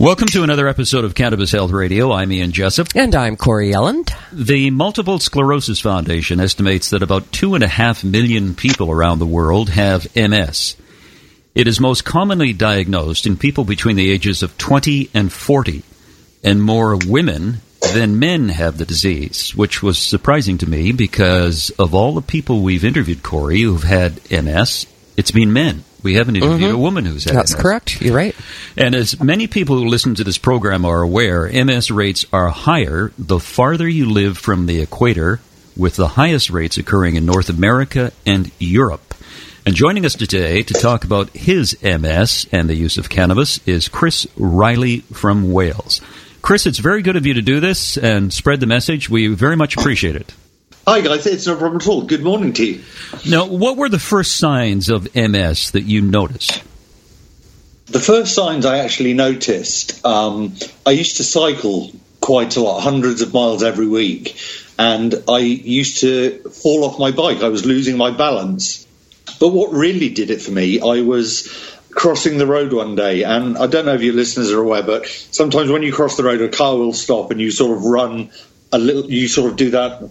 Welcome to another episode of Cannabis Health Radio. I'm Ian Jessup. And I'm Corey Yelland. The Multiple Sclerosis Foundation estimates that about two and a half million people around the world have MS. It is most commonly diagnosed in people between the ages of 20 and 40, and more women than men have the disease, which was surprising to me because of all the people we've interviewed, Corey, who've had MS, it's been men. We haven't interviewed Mhm. a woman who's had That's MS. correct. You're right. And as many people who listen to this program are aware, MS rates are higher the farther you live from the equator, with the highest rates occurring in North America and Europe. And joining us today to talk about his MS and the use of cannabis is Chris Riley from Wales. Chris, it's very good of you to do this and spread the message. We very much appreciate it. Hi guys, it's no problem at all. Good morning to you. Now, what were the first signs of MS that you noticed? The first signs I actually noticed, um, I used to cycle quite a lot, hundreds of miles every week, and I used to fall off my bike. I was losing my balance. But what really did it for me, I was crossing the road one day, and I don't know if your listeners are aware, but sometimes when you cross the road, a car will stop and you sort of run a little, you sort of do that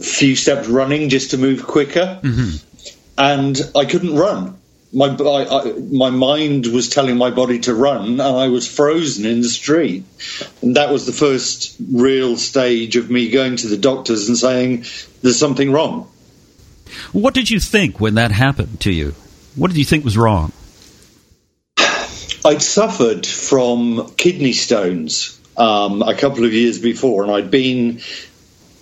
few steps running just to move quicker. and I couldn't run. My I, I, my mind was telling my body to run, and I was frozen in the street. And that was the first real stage of me going to the doctors and saying, "There's something wrong." What did you think when that happened to you? What did you think was wrong? I'd suffered from kidney stones um, a couple of years before, and I'd been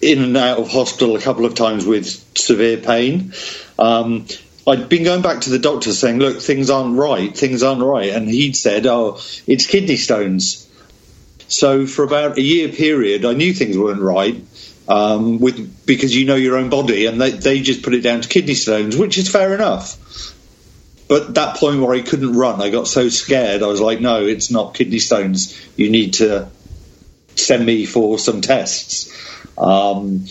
in and out of hospital a couple of times with severe pain. Um, I'd been going back to the doctor saying, "Look, things aren't right. Things aren't right," and he'd said, "Oh, it's kidney stones." So for about a year period, I knew things weren't right. Um, with because you know your own body, and they, they just put it down to kidney stones, which is fair enough. But that point where I couldn't run, I got so scared. I was like, "No, it's not kidney stones. You need to send me for some tests." Um,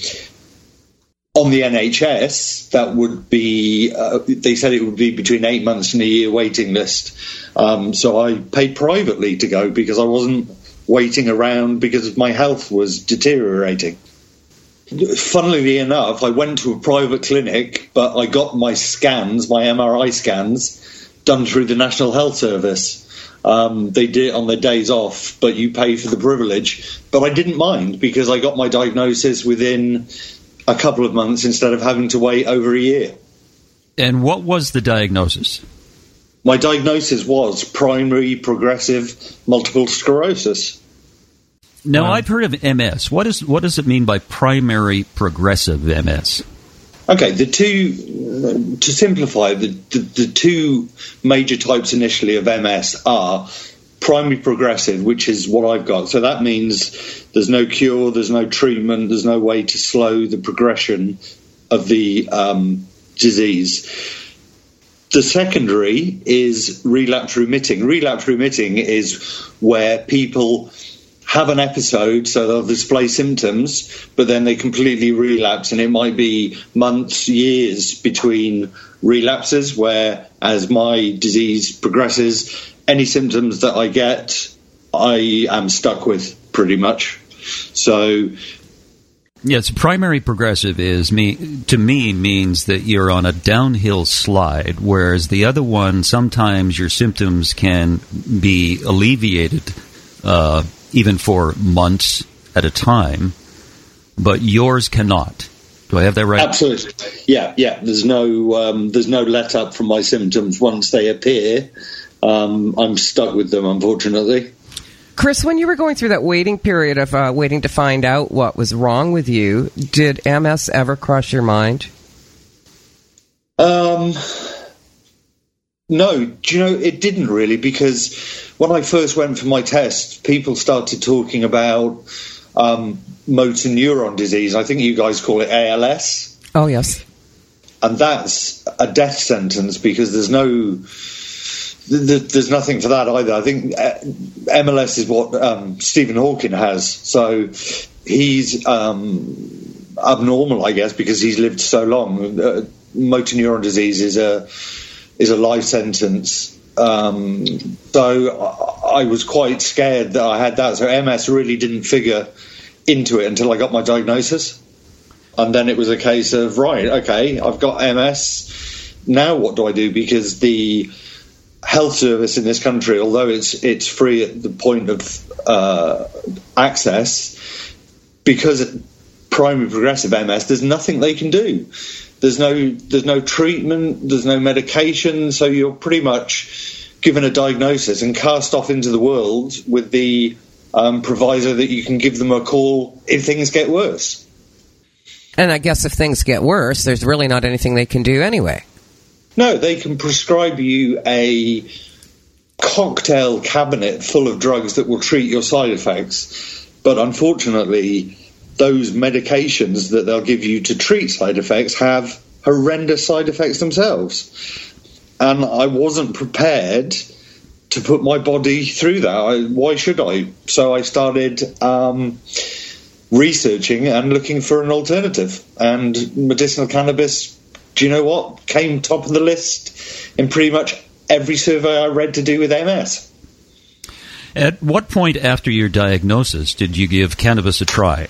on the NHS, that would be, uh, they said it would be between eight months and a year waiting list. Um, so I paid privately to go because I wasn't waiting around because my health was deteriorating. Funnily enough, I went to a private clinic, but I got my scans, my MRI scans, done through the National Health Service. Um, they did it on their days off, but you pay for the privilege. But I didn't mind because I got my diagnosis within a couple of months instead of having to wait over a year. And what was the diagnosis? My diagnosis was primary progressive multiple sclerosis. Now, I've heard of MS. What is what does it mean by primary progressive MS? Okay, the two, to simplify, the, the, the two major types initially of MS are primary progressive, which is what I've got. So that means there's no cure, there's no treatment, there's no way to slow the progression of the um, disease. The secondary is relapse remitting. Relapse remitting is where people have an episode, so they'll display symptoms, but then they completely relapse, and it might be months, years between relapses. Where as my disease progresses, any symptoms that I get, I am stuck with pretty much. So Yes, primary progressive is me to me means that you're on a downhill slide, whereas the other one sometimes your symptoms can be alleviated uh, even for months at a time, but yours cannot. Do I have that right? Absolutely. Yeah, yeah. There's no um, there's no let up from my symptoms once they appear. Um, I'm stuck with them, unfortunately. Chris, when you were going through that waiting period of uh, waiting to find out what was wrong with you, did MS ever cross your mind? Um, No, do you know it didn't really because when I first went for my test, people started talking about um, motor neuron disease. I think you guys call it ALS. Oh yes, and that's a death sentence because there's no there's nothing for that either. I think uh, MLS is what um, Stephen Hawking has, so he's um, abnormal, I guess, because he's lived so long. Uh, motor neuron disease is a is a life sentence. Um, so I was quite scared that I had that. So MS really didn't figure into it until I got my diagnosis. And then it was a case of, right, okay, I've got MS. Now what do I do? Because the health service in this country, although it's it's free at the point of uh, access, because primary progressive MS, there's nothing they can do. There's no there's no treatment, there's no medication, so you're pretty much given a diagnosis and cast off into the world with the um, proviso that you can give them a call if things get worse. And I guess if things get worse, there's really not anything they can do anyway. No, they can prescribe you a cocktail cabinet full of drugs that will treat your side effects. But unfortunately, those medications that they'll give you to treat side effects have horrendous side effects themselves. And I wasn't prepared to put my body through that. I, why should I? So I started um, researching and looking for an alternative. And medicinal cannabis, do you know what? Came top of the list in pretty much every survey I read to do with MS. At what point after your diagnosis did you give cannabis a try?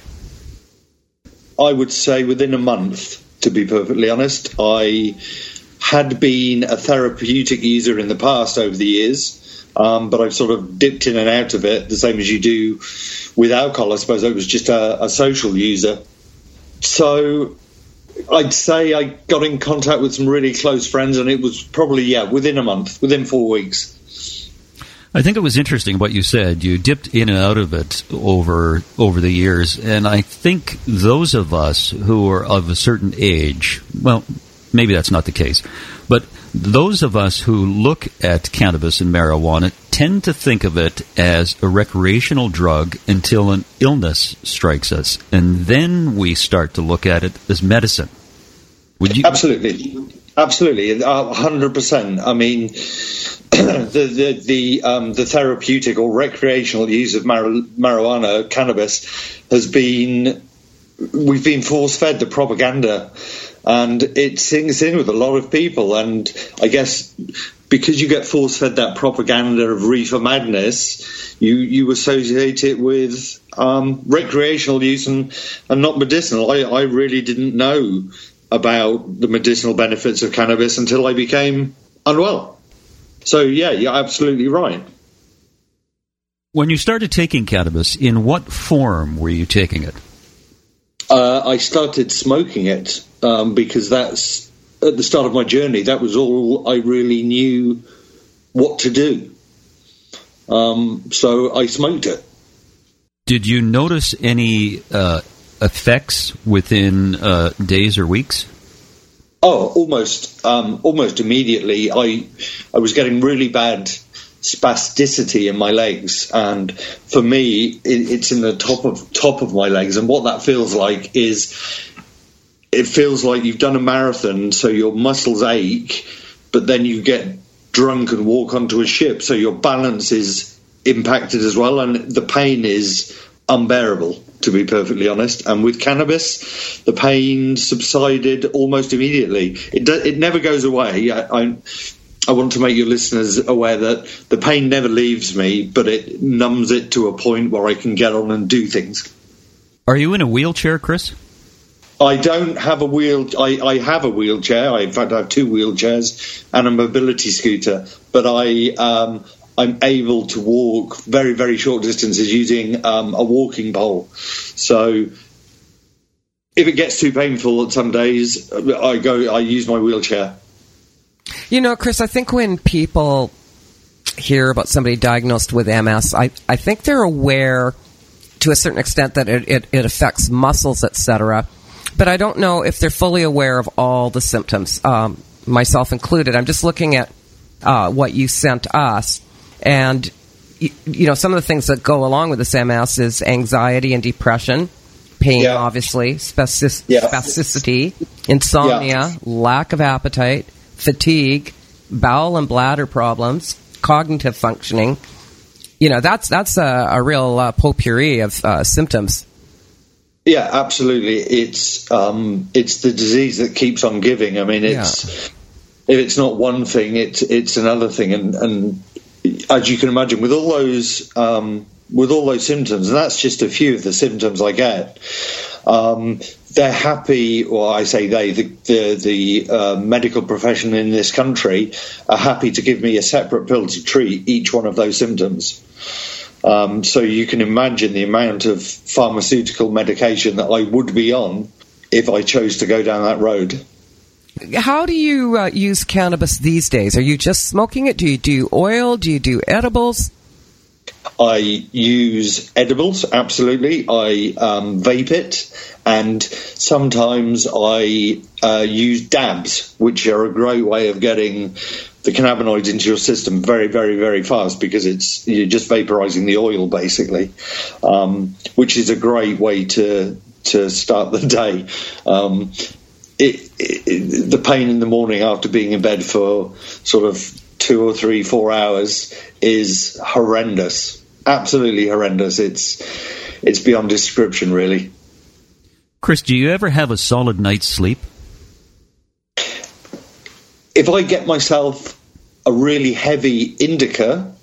I would say within a month, to be perfectly honest. I had been a therapeutic user in the past over the years, um, but I've sort of dipped in and out of it, the same as you do with alcohol. I suppose I was just a, a social user. So I'd say I got in contact with some really close friends, and it was probably, yeah, within a month, within four weeks. I think it was interesting what you said. You dipped in and out of it over over the years, and I think those of us who are of a certain age, well, maybe that's not the case, but those of us who look at cannabis and marijuana tend to think of it as a recreational drug until an illness strikes us, and then we start to look at it as medicine. Would you absolutely, absolutely, hundred percent? I mean the the the, um, the, therapeutic or recreational use of mar- marijuana, cannabis, has been we've been force fed the propaganda, and it sinks in with a lot of people. And I guess because you get force fed that propaganda of reefer madness, you you associate it with um, recreational use and, and not medicinal. I, I really didn't know about the medicinal benefits of cannabis until I became unwell. So, yeah, you're absolutely right. When you started taking cannabis, in what form were you taking it? Uh, I started smoking it um, because that's at the start of my journey. That was all I really knew what to do. Um, so I smoked it. Did you notice any uh, effects within uh, days or weeks? Oh, almost, um, almost immediately. I, I was getting really bad spasticity in my legs, and for me, it, it's in the top of top of my legs. And what that feels like is, it feels like you've done a marathon, so your muscles ache, but then you get drunk and walk onto a ship, so your balance is impacted as well, and the pain is unbearable to be perfectly honest. And with cannabis, the pain subsided almost immediately. It do, it never goes away. I, I, I want to make your listeners aware that the pain never leaves me, but it numbs it to a point where I can get on and do things. Are you in a wheelchair, Chris? I don't have a wheel. I, I have a wheelchair. I, in fact, I have two wheelchairs and a mobility scooter. But I um, I'm able to walk very, very short distances using um, a walking pole. So if it gets too painful some days, I go, I use my wheelchair. You know, Chris, I think when people hear about somebody diagnosed with MS, I, I think they're aware to a certain extent that it, it, it affects muscles, etc. But I don't know if they're fully aware of all the symptoms, um, myself included. I'm just looking at uh, what you sent us, and you know some of the things that go along with this MS is anxiety and depression, pain, Yeah. obviously, spastic- Yeah. spasticity, insomnia, Yeah. lack of appetite, fatigue, bowel and bladder problems, cognitive functioning. You know that's that's a, a real uh, potpourri of uh, symptoms. Yeah, absolutely. It's um, it's the disease that keeps on giving. I mean, it's if it's not one thing, it's it's another thing, and and as you can imagine, with all those um, with all those symptoms, and that's just a few of the symptoms I get. Um, they're happy, or I say they, the the, the uh, medical profession in this country are happy to give me a separate pill to treat each one of those symptoms. Um, so you can imagine the amount of pharmaceutical medication that I would be on if I chose to go down that road. How do you uh, use cannabis these days? Are you just smoking it? Do you do oil? Do you do edibles? I use edibles, absolutely. I um, vape it, and sometimes I uh, use dabs, which are a great way of getting the cannabinoids into your system very, very, very fast because it's you're just vaporizing the oil basically, um, which is a great way to to start the day. Um, it, it, the pain in the morning after being in bed for sort of two or three, four hours is horrendous. Absolutely horrendous. It's it's beyond description, really. Chris, do you ever have a solid night's sleep? If I get myself a really heavy indica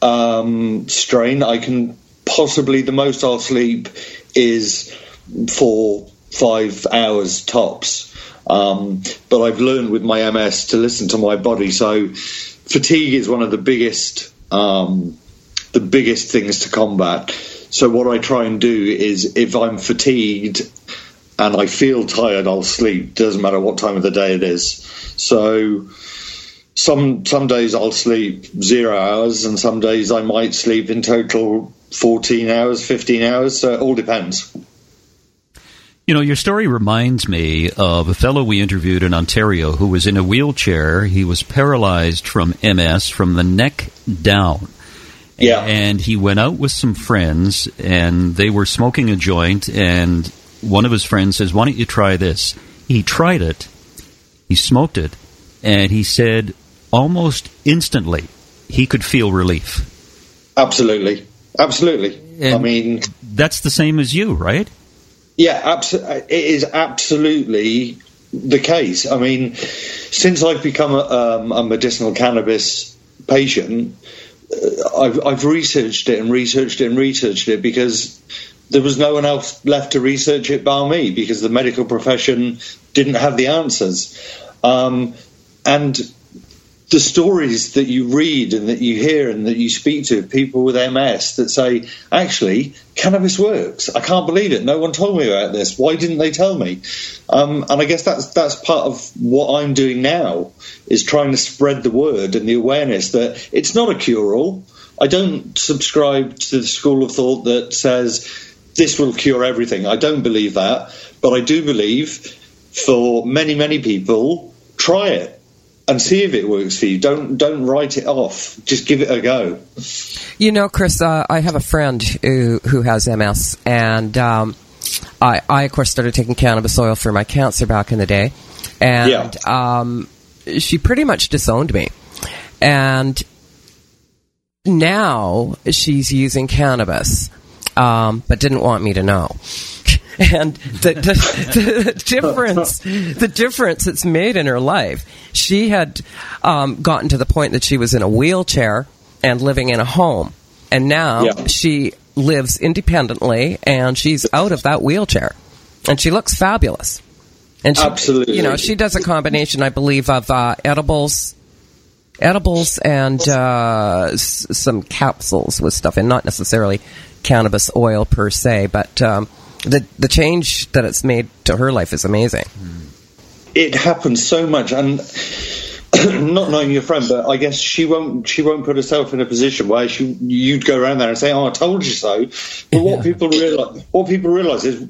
um, strain, I can possibly the most I'll sleep is four, five hours tops. Um, but I've learned with my MS to listen to my body. So fatigue is one of the biggest um, the biggest things to combat. So what I try and do is if I'm fatigued and I feel tired, I'll sleep. Doesn't matter what time of the day it is. So some some days I'll sleep zero hours, and some days I might sleep in total fourteen hours, fifteen hours. So it all depends. You know, your story reminds me of a fellow we interviewed in Ontario who was in a wheelchair. He was paralyzed from MS from the neck down. Yeah. And he went out with some friends and they were smoking a joint and one of his friends says, "Why don't you try this?" He tried it. He smoked it and he said almost instantly he could feel relief. Absolutely, absolutely. I mean, That's the same as you, right? Yeah, abso- it is absolutely the case. I mean, since I've become a, um, a medicinal cannabis patient, uh, I've, I've researched it and researched it and researched it because there was no one else left to research it bar me because the medical profession didn't have the answers. Um, and the stories that you read and that you hear and that you speak to people with MS that say, actually, cannabis works. I can't believe it. No one told me about this. Why didn't they tell me? Um, and I guess that's that's part of what I'm doing now is trying to spread the word and the awareness that it's not a cure-all. I don't subscribe to the school of thought that says this will cure everything. I don't believe that, but I do believe for many many people, try it and see if it works for you. Don't don't write it off. Just give it a go. You know, Chris, uh, I have a friend who who has MS, and um, I, I of course started taking cannabis oil for my cancer back in the day, and um, she pretty much disowned me, and now she's using cannabis, um, but didn't want me to know. And the, the, the difference, the difference it's made in her life. She had um, gotten to the point that she was in a wheelchair and living in a home, and now Yeah. she lives independently and she's out of that wheelchair, and she looks fabulous. And she, Absolutely. you know, she does a combination, I believe, of uh, edibles, edibles, and uh, s- some capsules with stuff, and not necessarily cannabis oil per se, but um, the the change that it's made to her life is amazing. It happens so much, and not knowing your friend, but I guess she won't she won't put herself in a position where she you'd go around there and say, "Oh, I told you so." But what people realize what people realize is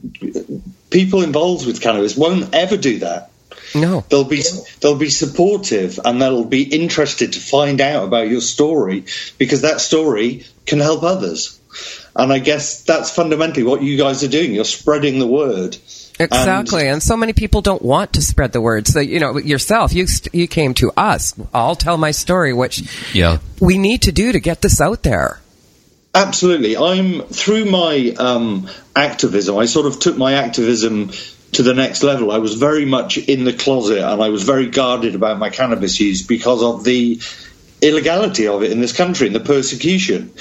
people involved with cannabis won't ever do that. No. They'll be they'll be supportive and they'll be interested to find out about your story because that story can help others. And I guess that's fundamentally what you guys are doing. You're spreading the word. Exactly, and, and, so many people don't want to spread the word. So you know, yourself, you you came to us. I'll tell my story, which yeah we need to do to get this out there. Absolutely, I'm through my um, activism. I sort of took my activism to the next level. I was very much in the closet, and I was very guarded about my cannabis use because of the illegality of it in this country and the persecution.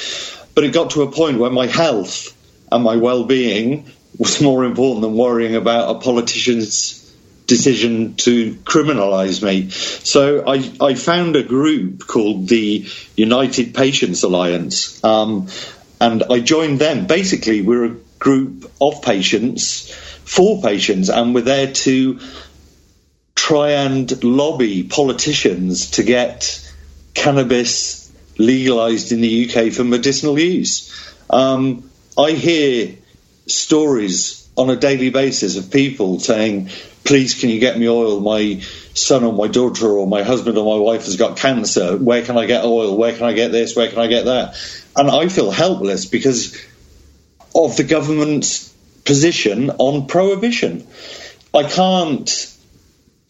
But it got to a point where my health and my well-being was more important than worrying about a politician's decision to criminalize me. So I, I found a group called the United Patients Alliance, um, and I joined them. Basically, we're a group of patients, for patients, and we're there to try and lobby politicians to get cannabis legalized in the UK for medicinal use. Um, I hear stories on a daily basis of people saying, please can you get me oil? My son or my daughter or my husband or my wife has got cancer. Where can I get oil? Where can I get this? Where can I get that? And I feel helpless because of the government's position on prohibition. I can't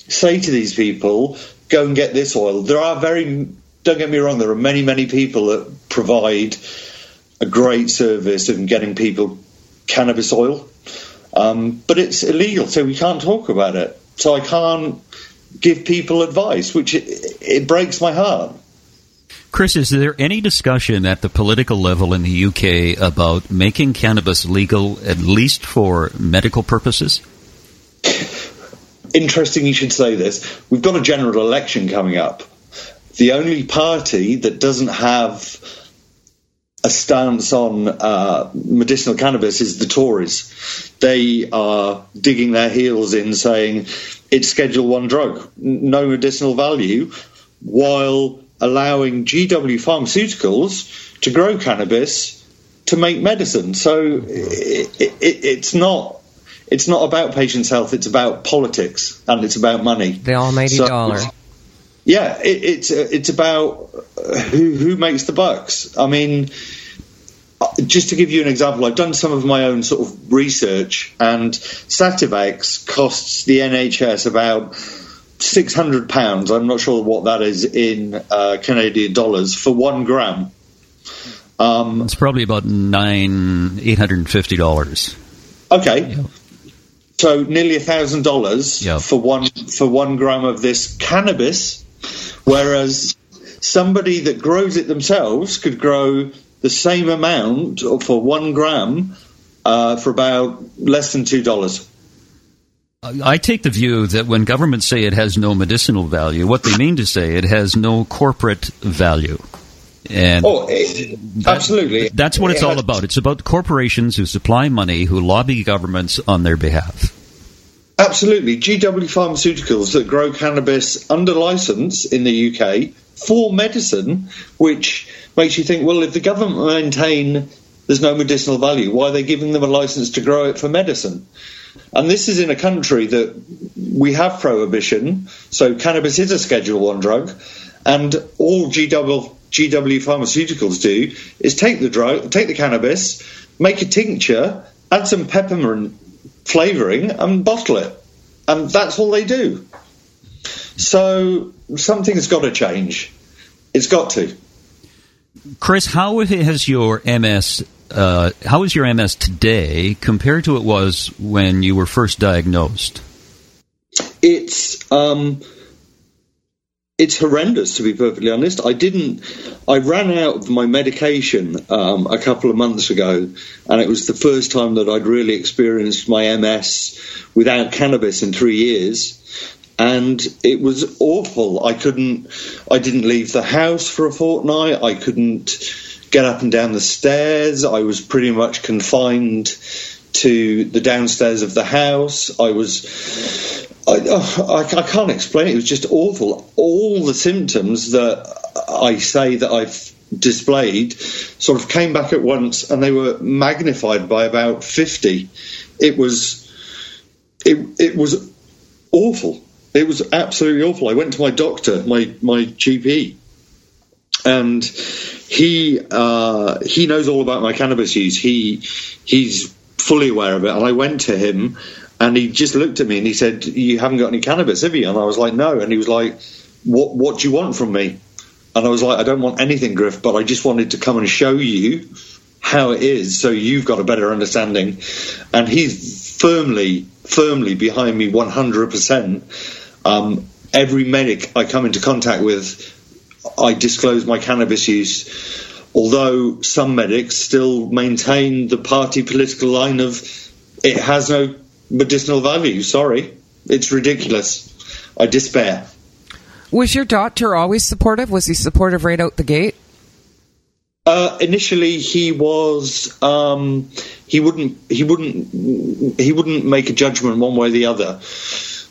say to these people, go and get this oil. There are very, don't get me wrong, there are many, many people that provide a great service in getting people cannabis oil, um, but it's illegal, so we can't talk about it. So I can't give people advice, which it, it breaks my heart. Chris, is there any discussion at the political level in the UK about making cannabis legal, at least for medical purposes? Interesting you should say this. We've got a general election coming up. The only party that doesn't have a stance on uh, medicinal cannabis is the Tories. They are digging their heels in, saying it's Schedule One drug, no medicinal value, while allowing GW Pharmaceuticals to grow cannabis to make medicine. So it, it, it's not. It's not about patients' health. It's about politics and it's about money. The almighty so, dollar. Yeah, it, it's it's about who who makes the bucks. I mean, just to give you an example, I've done some of my own sort of research, and Sativex costs the NHS about six hundred pounds. I'm not sure what that is in uh, Canadian dollars for one gram. Um, it's probably about nine eight hundred and fifty dollars. Okay, so nearly a thousand dollars for one for one gram of this cannabis, whereas somebody that grows it themselves could grow the same amount for one gram uh, for about less than two dollars. I take the view that when governments say it has no medicinal value, what they mean to say it has no corporate value. And oh, it, absolutely. that's what it's all about. It's about corporations who supply money, who lobby governments on their behalf. Absolutely. GW Pharmaceuticals that grow cannabis under license in the UK for medicine, which makes you think, well, if the government maintain there's no medicinal value, why are they giving them a license to grow it for medicine? And this is in a country that we have prohibition, so cannabis is a Schedule One drug, and all GW, GW pharmaceuticals do is take the drug, take the cannabis, make a tincture, add some peppermint flavouring, and bottle it, and that's all they do. So something's got to change. It's got to. Chris, how has your MS uh, how is your MS today compared to it was when you were first diagnosed? It's um, it's horrendous to be perfectly honest. I didn't. I ran out of my medication um, a couple of months ago, and it was the first time that I'd really experienced my MS without cannabis in three years and it was awful. I couldn't, I didn't leave the house for a fortnight. I couldn't get up and down the stairs. I was pretty much confined to the downstairs of the house. I was, I, I, I can't explain it. It was just awful. All the symptoms that I say that I've displayed sort of came back at once and they were magnified by about 50 it was it, it was awful It was absolutely awful. I went to my doctor, my my GP, and he uh, he knows all about my cannabis use. He he's fully aware of it. And I went to him, and he just looked at me and he said, "You haven't got any cannabis, have you?" And I was like, "No." And he was like, "What What do you want from me?" And I was like, "I don't want anything, Griff, but I just wanted to come and show you." How it is, so you've got a better understanding, and he's firmly, firmly behind me, one hundred percent. Um, every medic I come into contact with, I disclose my cannabis use. Although some medics still maintain the party political line of it has no medicinal value. Sorry, it's ridiculous. I despair. Was your doctor always supportive? Was he supportive right out the gate? Uh, initially, he was. Um, he wouldn't. He wouldn't. He wouldn't make a judgment one way or the other.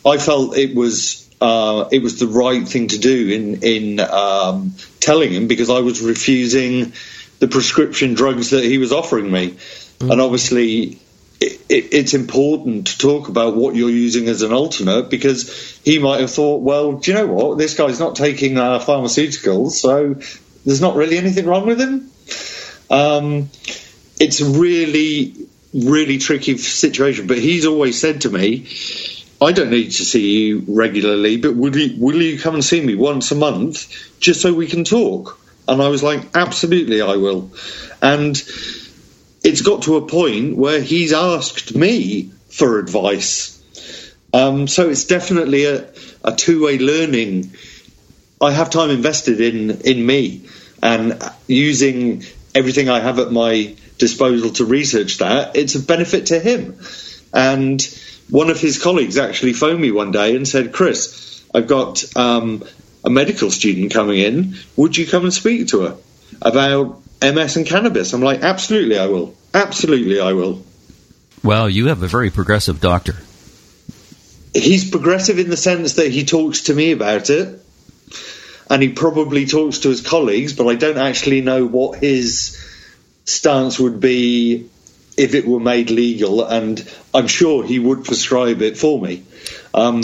I felt it was uh, it was the right thing to do in in um, telling him because I was refusing the prescription drugs that he was offering me, mm. and obviously. It, it, it's important to talk about what you're using as an alternate because he might have thought, well, do you know what? This guy's not taking uh, pharmaceuticals, so there's not really anything wrong with him. Um, it's a really, really tricky situation. But he's always said to me, I don't need to see you regularly, but will you, will you come and see me once a month just so we can talk? And I was like, absolutely, I will. And it's got to a point where he's asked me for advice. Um, so it's definitely a, a two way learning. I have time invested in, in me and using everything I have at my disposal to research that, it's a benefit to him. And one of his colleagues actually phoned me one day and said, Chris, I've got um, a medical student coming in. Would you come and speak to her about MS and cannabis? I'm like, absolutely, I will. Absolutely, I will. Well, you have a very progressive doctor. He's progressive in the sense that he talks to me about it, and he probably talks to his colleagues, but I don't actually know what his stance would be if it were made legal, and I'm sure he would prescribe it for me. Um,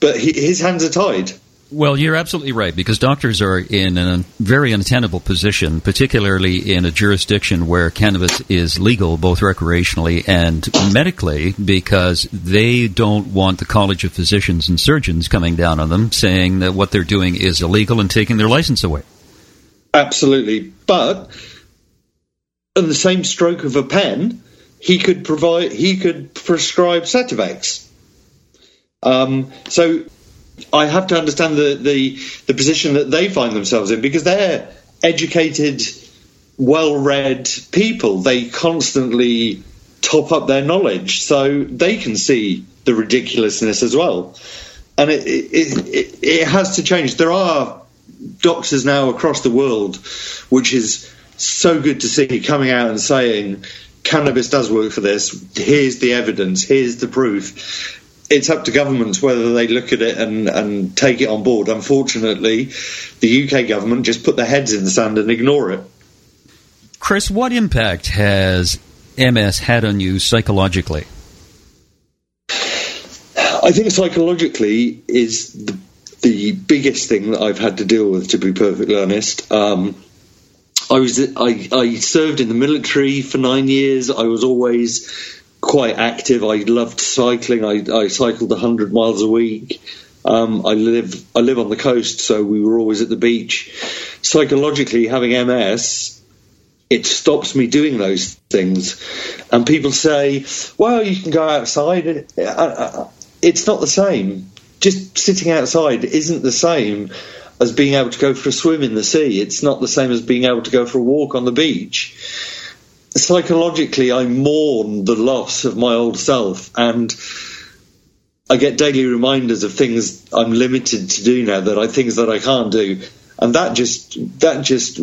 but he, his hands are tied. Well, you're absolutely right because doctors are in a very untenable position, particularly in a jurisdiction where cannabis is legal both recreationally and medically, because they don't want the College of Physicians and Surgeons coming down on them saying that what they're doing is illegal and taking their license away. Absolutely. But in the same stroke of a pen, he could provide he could prescribe Sativex. Um, so I have to understand the, the the position that they find themselves in because they're educated, well-read people. They constantly top up their knowledge, so they can see the ridiculousness as well. And it it, it, it has to change. There are doctors now across the world, which is so good to see coming out and saying cannabis does work for this. Here's the evidence. Here's the proof. It's up to governments whether they look at it and, and take it on board. Unfortunately, the UK government just put their heads in the sand and ignore it. Chris, what impact has MS had on you psychologically? I think psychologically is the, the biggest thing that I've had to deal with, to be perfectly honest. Um, I was I, I served in the military for nine years. I was always quite active. I loved cycling. I, I cycled hundred miles a week. Um, I live I live on the coast, so we were always at the beach. Psychologically, having MS, it stops me doing those things. And people say, "Well, you can go outside." Uh, uh, it's not the same. Just sitting outside isn't the same as being able to go for a swim in the sea. It's not the same as being able to go for a walk on the beach. Psychologically, I mourn the loss of my old self, and I get daily reminders of things I'm limited to do now that I things that I can't do, and that just that just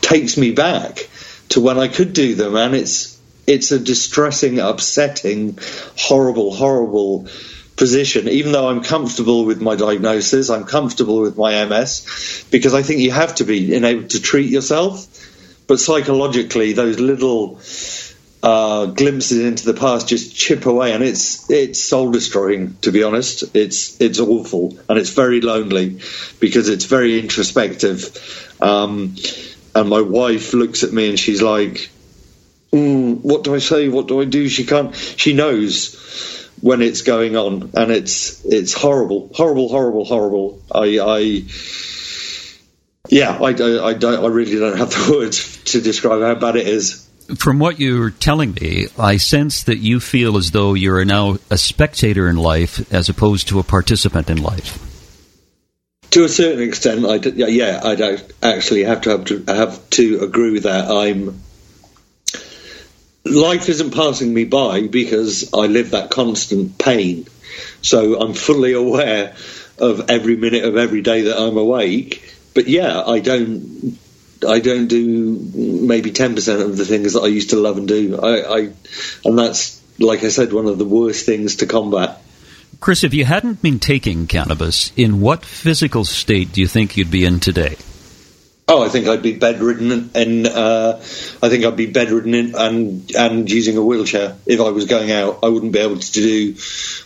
takes me back to when I could do them, and it's it's a distressing, upsetting, horrible, horrible position, even though I'm comfortable with my diagnosis, I'm comfortable with my MS, because I think you have to be able to treat yourself. But psychologically, those little uh, glimpses into the past just chip away, and it's it's soul destroying. To be honest, it's it's awful and it's very lonely because it's very introspective. Um, and my wife looks at me and she's like, mm, "What do I say? What do I do?" She can't. She knows when it's going on, and it's it's horrible, horrible, horrible, horrible. I. I yeah, I, I, I, don't, I really don't have the words to describe how bad it is from what you're telling me, I sense that you feel as though you're now a spectator in life as opposed to a participant in life. To a certain extent, I d- yeah, I actually have to have to have to agree with that. I'm life isn't passing me by because I live that constant pain, so I'm fully aware of every minute of every day that I'm awake. But yeah, I don't I don't do maybe ten percent of the things that I used to love and do. I, I, and that's like I said, one of the worst things to combat. Chris, if you hadn't been taking cannabis, in what physical state do you think you'd be in today? Oh, I think I'd be bedridden, and uh, I think I'd be bedridden in, and and using a wheelchair if I was going out. I wouldn't be able to do.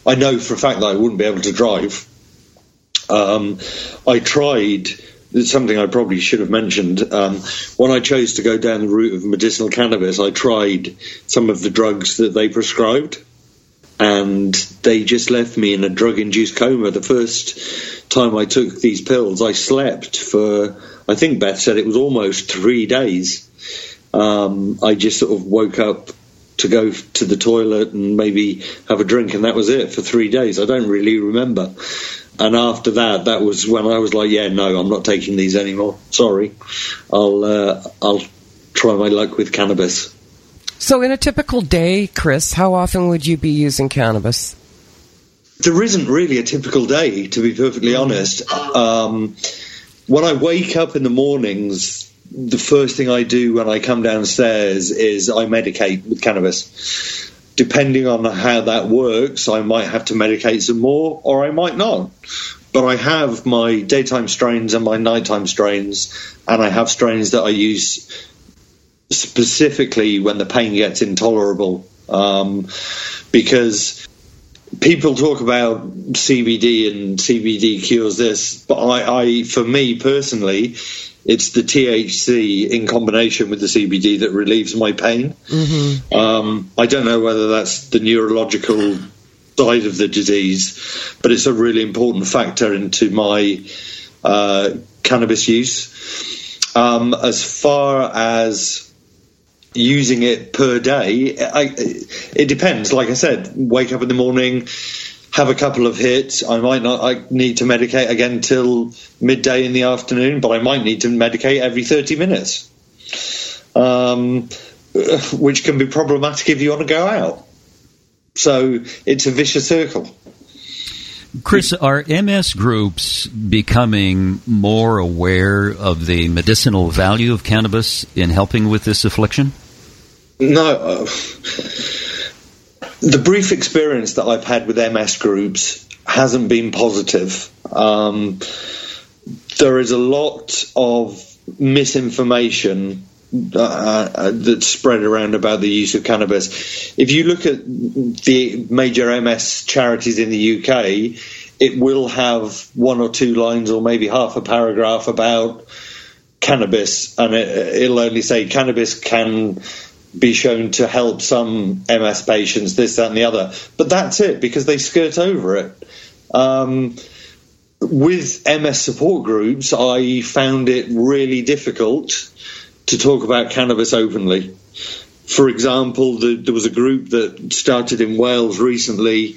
I know for a fact that I wouldn't be able to drive. Um, I tried something I probably should have mentioned. Um, when I chose to go down the route of medicinal cannabis, I tried some of the drugs that they prescribed, and they just left me in a drug induced coma. The first time I took these pills, I slept for, I think Beth said it was almost three days. Um, I just sort of woke up to go to the toilet and maybe have a drink, and that was it for three days. I don't really remember and after that, that was when I was like, yeah, no, I'm not taking these anymore. Sorry, I'll uh, I'll try my luck with cannabis. So, in a typical day, Chris, how often would you be using cannabis? There isn't really a typical day, to be perfectly honest. Um, when I wake up in the mornings, the first thing I do when I come downstairs is I medicate with cannabis depending on how that works, I might have to medicate some more or I might not. But I have my daytime strains and my nighttime strains, and I have strains that I use specifically when the pain gets intolerable. Um, because people talk about CBD and CBD cures this, but I, I, for me personally, it's the THC in combination with the CBD that relieves my pain. Mm-hmm. Um, I don't know whether that's the neurological side of the disease, but it's a really important factor into my uh, cannabis use. Um, as far as using it per day, I, it depends. Like I said, wake up in the morning have a couple of hits. I might not I need to medicate again till midday in the afternoon, but I might need to medicate every 30 minutes, um, which can be problematic if you want to go out. So it's a vicious circle. Chris, are MS groups becoming more aware of the medicinal value of cannabis in helping with this affliction? No. The brief experience that I've had with MS groups hasn't been positive. Um, there is a lot of misinformation uh, uh, that's spread around about the use of cannabis. If you look at the major MS charities in the UK, it will have one or two lines or maybe half a paragraph about cannabis, and it, will only say cannabis can be shown to help some MS patients, this, that, and the other. But that's it because they skirt over it. Um, with MS support groups, I found it really difficult to talk about cannabis openly. For example, the, there was a group that started in Wales recently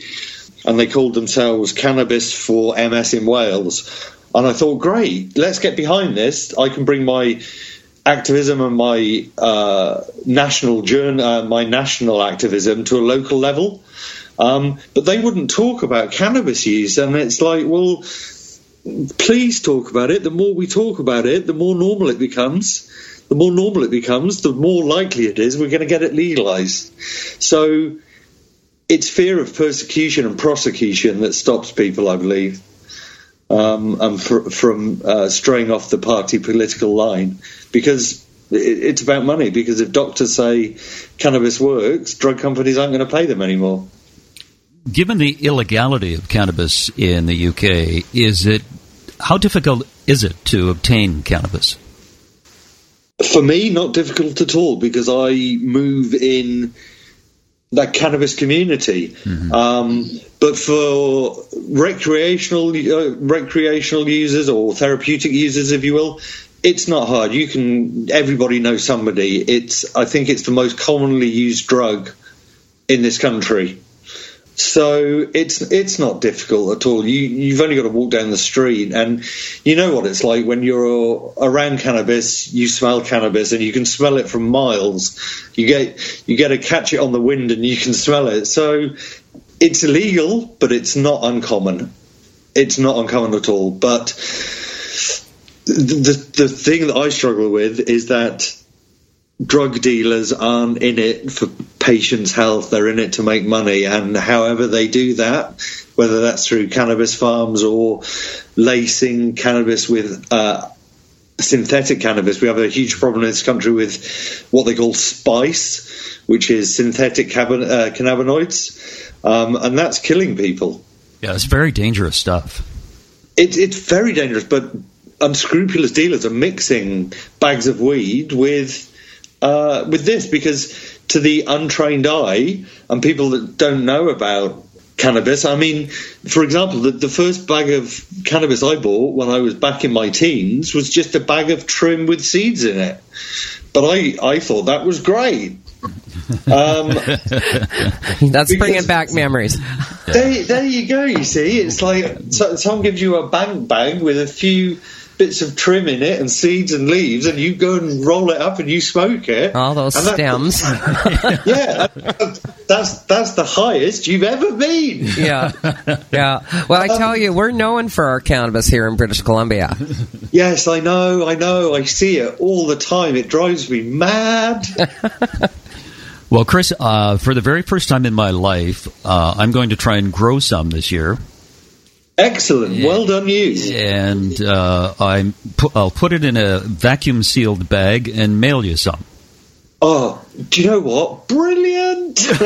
and they called themselves Cannabis for MS in Wales. And I thought, great, let's get behind this. I can bring my activism and my uh, national journey, uh, my national activism to a local level. Um, but they wouldn't talk about cannabis use, and it's like, well, please talk about it. The more we talk about it, the more normal it becomes. The more normal it becomes, the more likely it is we're going to get it legalized. So it's fear of persecution and prosecution that stops people, I believe um, and for, from uh, straying off the party political line. Because it's about money because if doctors say cannabis works, drug companies aren't going to pay them anymore. Given the illegality of cannabis in the UK, is it how difficult is it to obtain cannabis? For me, not difficult at all because I move in that cannabis community. Mm-hmm. Um, but for recreational uh, recreational users or therapeutic users, if you will, it's not hard. You can everybody knows somebody. It's I think it's the most commonly used drug in this country. So it's it's not difficult at all. You you've only got to walk down the street, and you know what it's like when you're around cannabis. You smell cannabis, and you can smell it from miles. You get you get to catch it on the wind, and you can smell it. So it's illegal, but it's not uncommon. It's not uncommon at all. But the the thing that I struggle with is that drug dealers aren't in it for patients' health, they're in it to make money. And however they do that, whether that's through cannabis farms or lacing cannabis with uh, synthetic cannabis, we have a huge problem in this country with what they call spice, which is synthetic cabin- uh, cannabinoids. Um, and that's killing people. Yeah, it's very dangerous stuff. It, it's very dangerous, but unscrupulous dealers are mixing bags of weed with uh, with this because to the untrained eye and people that don't know about cannabis, I mean, for example, the, the first bag of cannabis I bought when I was back in my teens was just a bag of trim with seeds in it. But I, I thought that was great. Um, That's bringing back memories. There, there you go. You see, it's like so, someone gives you a bank bag with a few bits of trim in it and seeds and leaves, and you go and roll it up and you smoke it. All those stems. yeah, that's that's the highest you've ever been. Yeah, yeah. Well, I tell you, we're known for our cannabis here in British Columbia. Yes, I know, I know. I see it all the time. It drives me mad. Well, Chris, uh, for the very first time in my life, uh, I'm going to try and grow some this year. Excellent. Well done, you. And uh, i will put it in a vacuum sealed bag and mail you some. Oh, do you know what? Brilliant!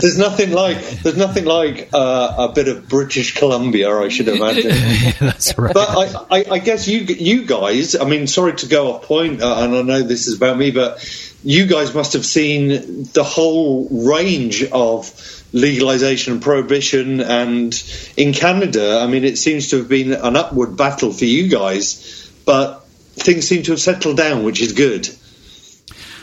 there's nothing like there's nothing like uh, a bit of British Columbia, I should imagine. That's right. But I, I, I, guess you you guys. I mean, sorry to go off point, uh, and I know this is about me, but you guys must have seen the whole range of legalization and prohibition. And in Canada, I mean, it seems to have been an upward battle for you guys, but things seem to have settled down, which is good.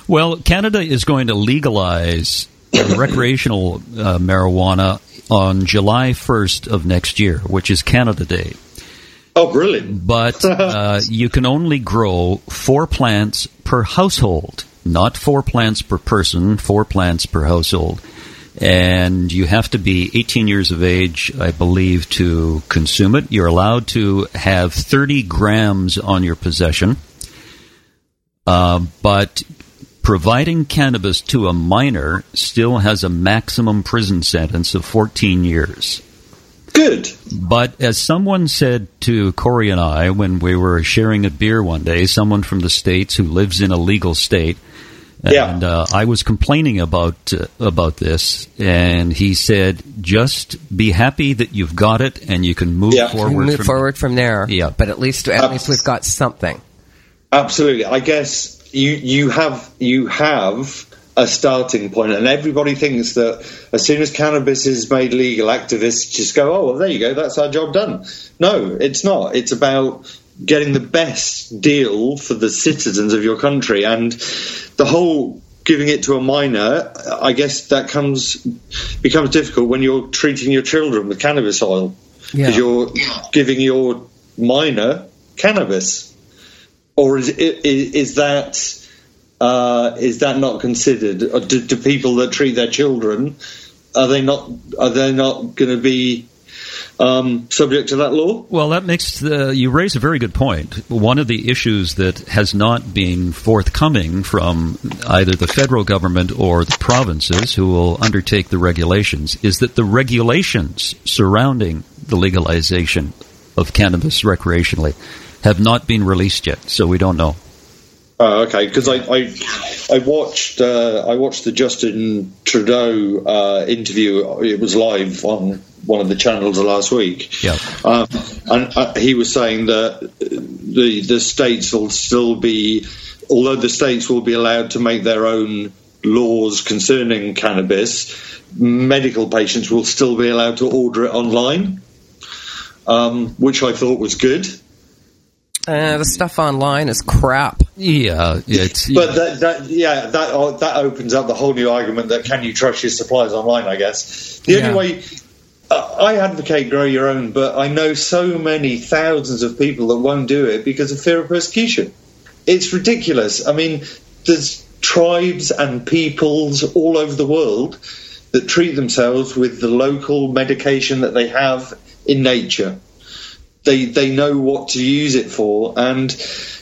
Well, Canada is going to legalize recreational uh, marijuana on July 1st of next year, which is Canada Day. Oh, brilliant. But uh, you can only grow four plants per household, not four plants per person, four plants per household and you have to be 18 years of age, I believe, to consume it. You're allowed to have 30 grams on your possession, uh, but providing cannabis to a minor still has a maximum prison sentence of 14 years. Good. But as someone said to Corey and I when we were sharing a beer one day, someone from the States who lives in a legal state, yeah. And uh, I was complaining about uh, about this, and he said, "Just be happy that you've got it, and you can move yeah. forward. Move from forward from there. Yeah, but at least at least we've got something. Absolutely. I guess you you have you have a starting point, and everybody thinks that as soon as cannabis is made legal, activists just go, "Oh, well, there you go, that's our job done." No, it's not. It's about getting the best deal for the citizens of your country. And the whole giving it to a minor, I guess that comes becomes difficult when you're treating your children with cannabis oil because yeah. you're giving your minor cannabis. Or is is, is that uh, is that not considered? Do, do people that treat their children are they not are they not going to be um, subject to that law. Well, that makes the, you raise a very good point. One of the issues that has not been forthcoming from either the federal government or the provinces who will undertake the regulations is that the regulations surrounding the legalization of cannabis recreationally have not been released yet, so we don't know. Oh, okay. Because I, I, I watched uh, I watched the Justin Trudeau uh, interview. It was live on one of the channels last week. Yeah. Um, and uh, he was saying that the the states will still be, although the states will be allowed to make their own laws concerning cannabis, medical patients will still be allowed to order it online, um, which I thought was good. Uh, the stuff online is crap. Yeah, it's But that, that yeah, that uh, that opens up the whole new argument that can you trust your supplies online? I guess the Yeah. only way uh, I advocate grow your own, but I know so many thousands of people that won't do it because of fear of persecution. It's ridiculous. I mean, there's tribes and peoples all over the world that treat themselves with the local medication that they have in nature they they know what to use it for and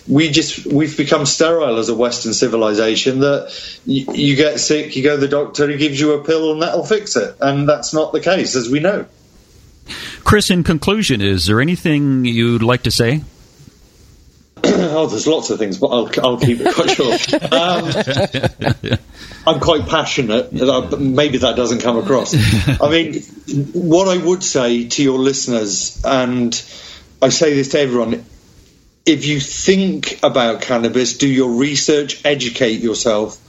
we just we've become sterile as a western civilization that you, you get sick you go to the doctor he gives you a pill and that'll fix it and that's not the case as we know Chris. In conclusion, is there anything you'd like to say? oh there's lots of things but i'll, I'll keep it quite short um, i'm quite passionate but maybe that doesn't come across i mean what i would say to your listeners and i say this to everyone if you think about cannabis, do your research, educate yourself.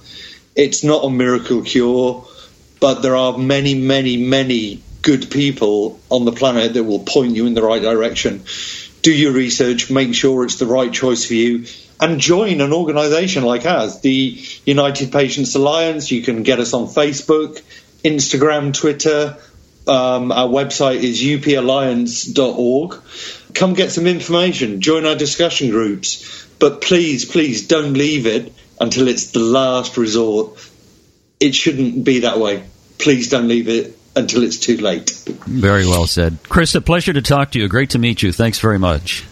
It's not a miracle cure, but there are many, many, many good people on the planet that will point you in the right direction. Do your research, make sure it's the right choice for you, and join an organisation like ours, the United Patients Alliance. You can get us on Facebook, Instagram, Twitter. Um, our website is upalliance.org. Come get some information, join our discussion groups, but please, please don't leave it until it's the last resort. It shouldn't be that way. Please don't leave it until it's too late. Very well said, Chris. A pleasure to talk to you. Great to meet you. Thanks very much.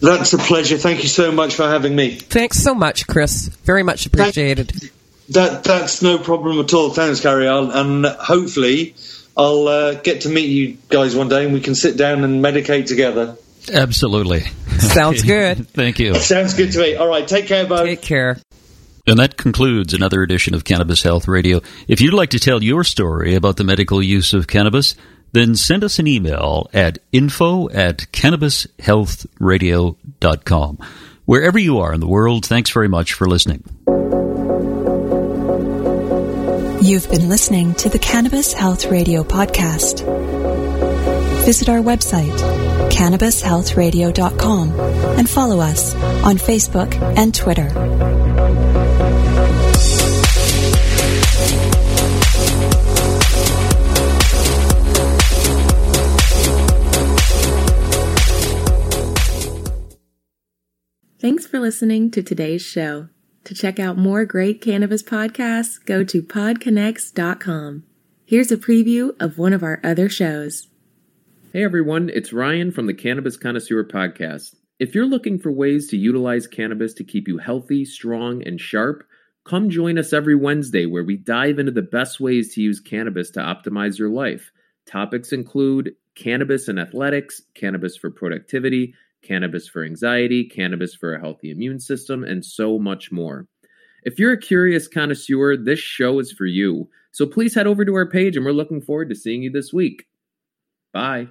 That's a pleasure. Thank you so much for having me. Thanks so much, Chris. Very much appreciated. That that's no problem at all. Thanks, Gary. I'll, and hopefully, I'll uh, get to meet you guys one day, and we can sit down and medicate together. Absolutely. Sounds good. Thank you. Sounds good to me. All right, take care, both. Take care. And that concludes another edition of Cannabis Health Radio. If you'd like to tell your story about the medical use of cannabis, then send us an email at info at cannabishealthradio.com. Wherever you are in the world, thanks very much for listening. You've been listening to the Cannabis Health Radio podcast. Visit our website, cannabishealthradio.com, and follow us on Facebook and Twitter. Thanks for listening to today's show. To check out more great cannabis podcasts, go to podconnects.com. Here's a preview of one of our other shows. Hey everyone, it's Ryan from the Cannabis Connoisseur Podcast. If you're looking for ways to utilize cannabis to keep you healthy, strong, and sharp, come join us every Wednesday where we dive into the best ways to use cannabis to optimize your life. Topics include cannabis and athletics, cannabis for productivity, cannabis for anxiety, cannabis for a healthy immune system, and so much more. If you're a curious connoisseur, this show is for you. So please head over to our page and we're looking forward to seeing you this week. Bye.